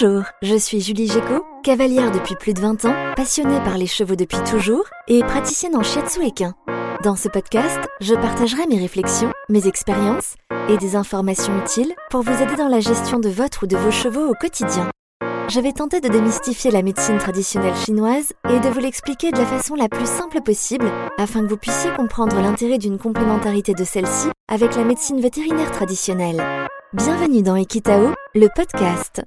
Bonjour, je suis Julie Géco, cavalière depuis plus de 20 ans, passionnée par les chevaux depuis toujours et praticienne en shiatsu équin. Dans ce podcast, je partagerai mes réflexions, mes expériences et des informations utiles pour vous aider dans la gestion de votre ou de vos chevaux au quotidien. Je vais tenter de démystifier la médecine traditionnelle chinoise et de vous l'expliquer de la façon la plus simple possible afin que vous puissiez comprendre l'intérêt d'une complémentarité de celle-ci avec la médecine vétérinaire traditionnelle. Bienvenue dans Equitao, le podcast.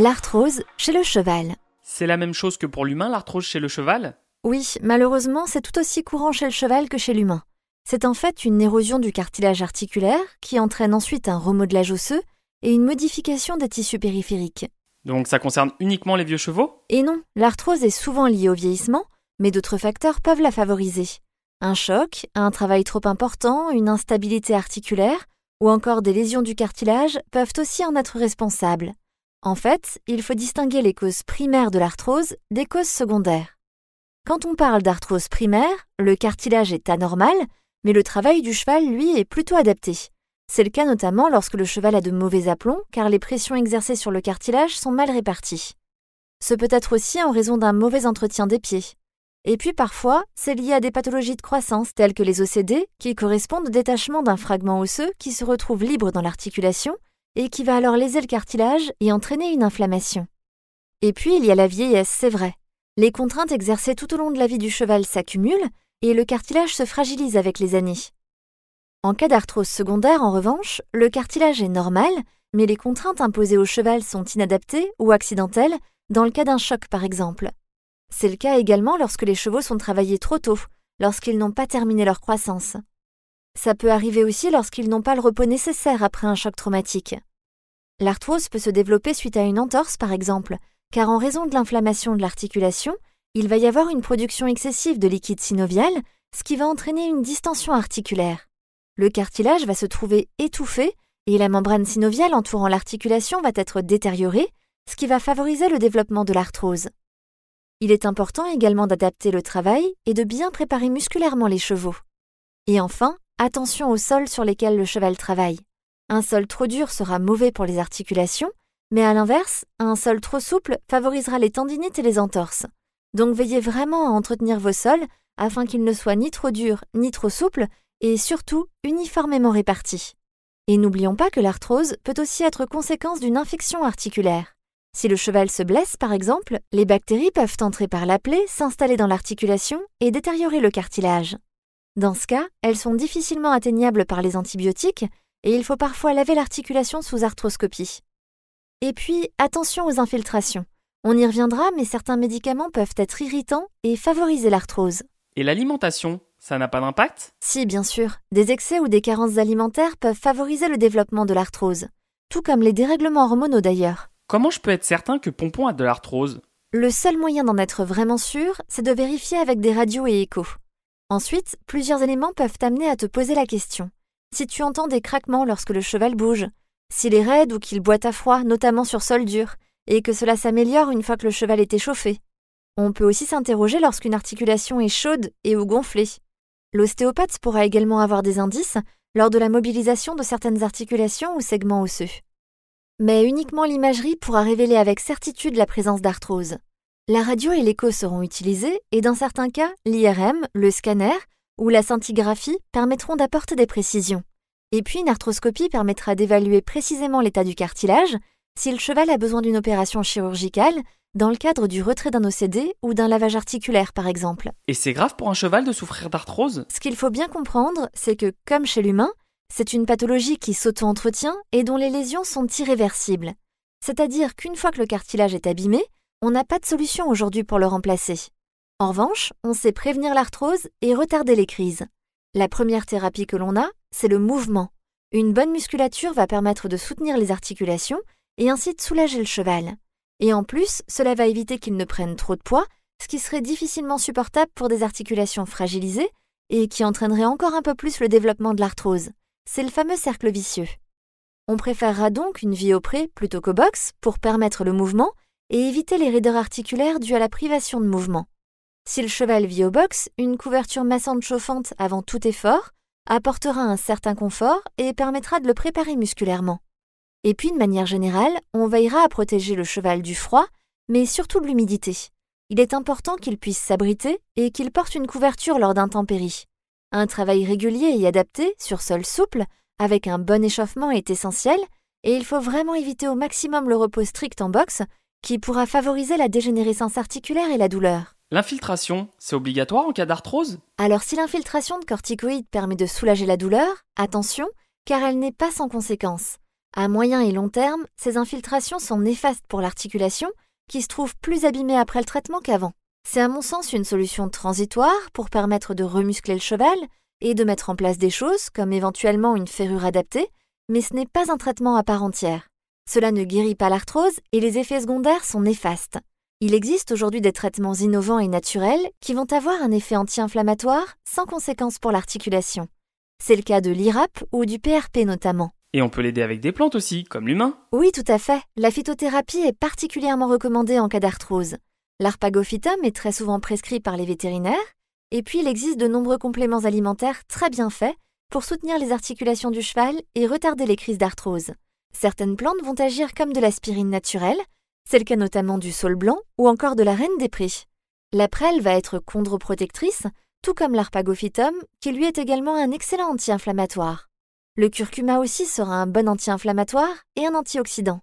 L'arthrose chez le cheval. C'est la même chose que pour l'humain, l'arthrose chez le cheval? Oui, malheureusement, c'est tout aussi courant chez le cheval que chez l'humain. C'est en fait une érosion du cartilage articulaire qui entraîne ensuite un remodelage osseux et une modification des tissus périphériques. Donc ça concerne uniquement les vieux chevaux? Et non, l'arthrose est souvent liée au vieillissement, mais d'autres facteurs peuvent la favoriser. Un choc, un travail trop important, une instabilité articulaire ou encore des lésions du cartilage peuvent aussi en être responsables. En fait, il faut distinguer les causes primaires de l'arthrose des causes secondaires. Quand on parle d'arthrose primaire, le cartilage est anormal, mais le travail du cheval, lui, est plutôt adapté. C'est le cas notamment lorsque le cheval a de mauvais aplombs, car les pressions exercées sur le cartilage sont mal réparties. Ce peut être aussi en raison d'un mauvais entretien des pieds. Et puis parfois, c'est lié à des pathologies de croissance telles que les OCD, qui correspondent au détachement d'un fragment osseux qui se retrouve libre dans l'articulation et qui va alors léser le cartilage et entraîner une inflammation. Et puis il y a la vieillesse, c'est vrai. Les contraintes exercées tout au long de la vie du cheval s'accumulent et le cartilage se fragilise avec les années. En cas d'arthrose secondaire, en revanche, le cartilage est normal, mais les contraintes imposées au cheval sont inadaptées ou accidentelles, dans le cas d'un choc par exemple. C'est le cas également lorsque les chevaux sont travaillés trop tôt, lorsqu'ils n'ont pas terminé leur croissance. Ça peut arriver aussi lorsqu'ils n'ont pas le repos nécessaire après un choc traumatique. L'arthrose peut se développer suite à une entorse, par exemple, car en raison de l'inflammation de l'articulation, il va y avoir une production excessive de liquide synovial, ce qui va entraîner une distension articulaire. Le cartilage va se trouver étouffé et la membrane synoviale entourant l'articulation va être détériorée, ce qui va favoriser le développement de l'arthrose. Il est important également d'adapter le travail et de bien préparer musculairement les chevaux. Et enfin, attention aux sols sur lesquels le cheval travaille. Un sol trop dur sera mauvais pour les articulations, mais à l'inverse, un sol trop souple favorisera les tendinites et les entorses. Donc veillez vraiment à entretenir vos sols afin qu'ils ne soient ni trop durs ni trop souples et surtout uniformément répartis. Et n'oublions pas que l'arthrose peut aussi être conséquence d'une infection articulaire. Si le cheval se blesse, par exemple, les bactéries peuvent entrer par la plaie, s'installer dans l'articulation et détériorer le cartilage. Dans ce cas, elles sont difficilement atteignables par les antibiotiques et il faut parfois laver l'articulation sous arthroscopie. Et puis, attention aux infiltrations. On y reviendra, mais certains médicaments peuvent être irritants et favoriser l'arthrose. Et l'alimentation, ça n'a pas d'impact? Si, bien sûr. Des excès ou des carences alimentaires peuvent favoriser le développement de l'arthrose. Tout comme les dérèglements hormonaux d'ailleurs. Comment je peux être certain que Pompon a de l'arthrose? Le seul moyen d'en être vraiment sûr, c'est de vérifier avec des radios et échos. Ensuite, plusieurs éléments peuvent t'amener à te poser la question. Si tu entends des craquements lorsque le cheval bouge, s'il est raide ou qu'il boite à froid, notamment sur sol dur, et que cela s'améliore une fois que le cheval est échauffé. On peut aussi s'interroger lorsqu'une articulation est chaude et ou gonflée. L'ostéopathe pourra également avoir des indices lors de la mobilisation de certaines articulations ou segments osseux. mais uniquement l'imagerie pourra révéler avec certitude la présence d'arthrose. La radio et l'écho seront utilisés et dans certains cas, l'IRM, le scanner ou la scintigraphie permettront d'apporter des précisions. Et puis une arthroscopie permettra d'évaluer précisément l'état du cartilage si le cheval a besoin d'une opération chirurgicale dans le cadre du retrait d'un OCD ou d'un lavage articulaire par exemple. Et c'est grave pour un cheval de souffrir d'arthrose? Ce qu'il faut bien comprendre, c'est que comme chez l'humain, c'est une pathologie qui s'auto-entretient et dont les lésions sont irréversibles. C'est-à-dire qu'une fois que le cartilage est abîmé, on n'a pas de solution aujourd'hui pour le remplacer. En revanche, on sait prévenir l'arthrose et retarder les crises. La première thérapie que l'on a, c'est le mouvement. Une bonne musculature va permettre de soutenir les articulations et ainsi de soulager le cheval. Et en plus, cela va éviter qu'il ne prenne trop de poids, ce qui serait difficilement supportable pour des articulations fragilisées et qui entraînerait encore un peu plus le développement de l'arthrose. C'est le fameux cercle vicieux. On préférera donc une vie au pré plutôt qu'au box pour permettre le mouvement et éviter les raideurs articulaires dues à la privation de mouvement. Si le cheval vit au box, une couverture massante chauffante avant tout effort apportera un certain confort et permettra de le préparer musculairement. Et puis, de manière générale, on veillera à protéger le cheval du froid, mais surtout de l'humidité. Il est important qu'il puisse s'abriter et qu'il porte une couverture lors d'intempéries. Un travail régulier et adapté, sur sol souple, avec un bon échauffement est essentiel, et il faut vraiment éviter au maximum le repos strict en boxe, qui pourra favoriser la dégénérescence articulaire et la douleur. L'infiltration, c'est obligatoire en cas d'arthrose? Alors si l'infiltration de corticoïdes permet de soulager la douleur, attention, car elle n'est pas sans conséquences. À moyen et long terme, ces infiltrations sont néfastes pour l'articulation, qui se trouve plus abîmée après le traitement qu'avant. C'est à mon sens une solution transitoire pour permettre de remuscler le cheval et de mettre en place des choses comme éventuellement une ferrure adaptée, mais ce n'est pas un traitement à part entière. Cela ne guérit pas l'arthrose et les effets secondaires sont néfastes. Il existe aujourd'hui des traitements innovants et naturels qui vont avoir un effet anti-inflammatoire sans conséquence pour l'articulation. C'est le cas de l'IRAP ou du PRP notamment. Et on peut l'aider avec des plantes aussi, comme l'humain. Oui, tout à fait. La phytothérapie est particulièrement recommandée en cas d'arthrose. L'arpagophytum est très souvent prescrit par les vétérinaires, et puis il existe de nombreux compléments alimentaires très bien faits pour soutenir les articulations du cheval et retarder les crises d'arthrose. Certaines plantes vont agir comme de l'aspirine naturelle, c'est le cas notamment du saule blanc ou encore de la reine des prés. La prêle va être chondroprotectrice, tout comme l'arpagophytum, qui lui est également un excellent anti-inflammatoire. Le curcuma aussi sera un bon anti-inflammatoire et un antioxydant.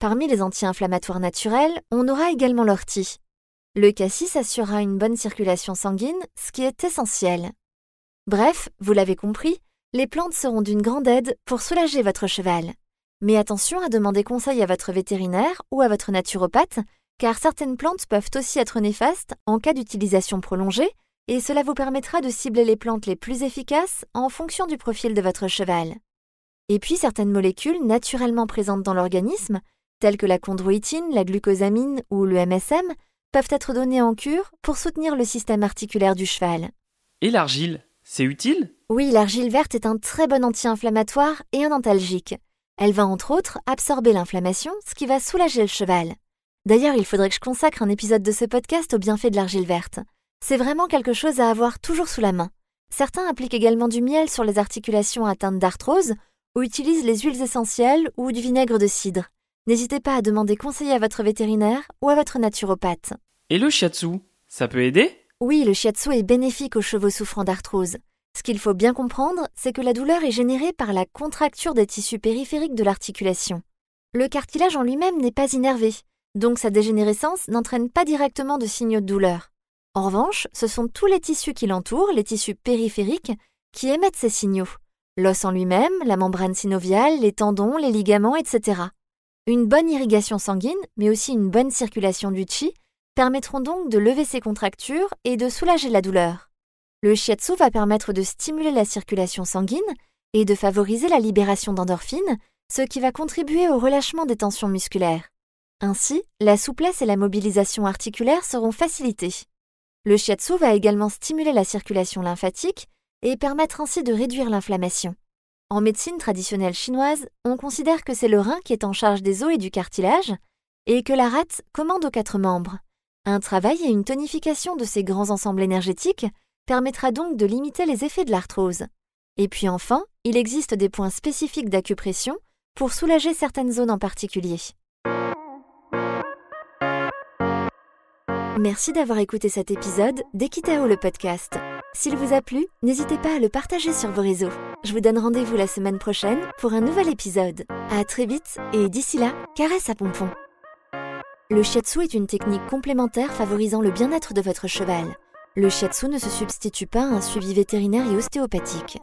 Parmi les anti-inflammatoires naturels, on aura également l'ortie. Le cassis assurera une bonne circulation sanguine, ce qui est essentiel. Bref, vous l'avez compris, les plantes seront d'une grande aide pour soulager votre cheval. Mais attention à demander conseil à votre vétérinaire ou à votre naturopathe, car certaines plantes peuvent aussi être néfastes en cas d'utilisation prolongée, et cela vous permettra de cibler les plantes les plus efficaces en fonction du profil de votre cheval. Et puis certaines molécules naturellement présentes dans l'organisme, telles que la chondroïtine, la glucosamine ou le MSM, peuvent être données en cure pour soutenir le système articulaire du cheval. Et l'argile, c'est utile? Oui, l'argile verte est un très bon anti-inflammatoire et un antalgique. Elle va entre autres absorber l'inflammation, ce qui va soulager le cheval. D'ailleurs, il faudrait que je consacre un épisode de ce podcast aux bienfaits de l'argile verte. C'est vraiment quelque chose à avoir toujours sous la main. Certains appliquent également du miel sur les articulations atteintes d'arthrose ou utilisent les huiles essentielles ou du vinaigre de cidre. N'hésitez pas à demander conseil à votre vétérinaire ou à votre naturopathe. Et le shiatsu, ça peut aider? Oui, le shiatsu est bénéfique aux chevaux souffrant d'arthrose. Ce qu'il faut bien comprendre, c'est que la douleur est générée par la contracture des tissus périphériques de l'articulation. Le cartilage en lui-même n'est pas innervé, donc sa dégénérescence n'entraîne pas directement de signaux de douleur. En revanche, ce sont tous les tissus qui l'entourent, les tissus périphériques, qui émettent ces signaux. L'os en lui-même, la membrane synoviale, les tendons, les ligaments, etc. Une bonne irrigation sanguine, mais aussi une bonne circulation du chi, permettront donc de lever ces contractures et de soulager la douleur. Le shiatsu va permettre de stimuler la circulation sanguine et de favoriser la libération d'endorphines, ce qui va contribuer au relâchement des tensions musculaires. Ainsi, la souplesse et la mobilisation articulaire seront facilitées. Le shiatsu va également stimuler la circulation lymphatique et permettre ainsi de réduire l'inflammation. En médecine traditionnelle chinoise, on considère que c'est le rein qui est en charge des os et du cartilage, et que la rate commande aux quatre membres. Un travail et une tonification de ces grands ensembles énergétiques permettra donc de limiter les effets de l'arthrose. Et puis enfin, il existe des points spécifiques d'acupression pour soulager certaines zones en particulier. Merci d'avoir écouté cet épisode d'Equitao le podcast. S'il vous a plu, n'hésitez pas à le partager sur vos réseaux. Je vous donne rendez-vous la semaine prochaine pour un nouvel épisode. À très vite et d'ici là, caresse à pompon. Le shiatsu est une technique complémentaire favorisant le bien-être de votre cheval. Le shiatsu ne se substitue pas à un suivi vétérinaire et ostéopathique.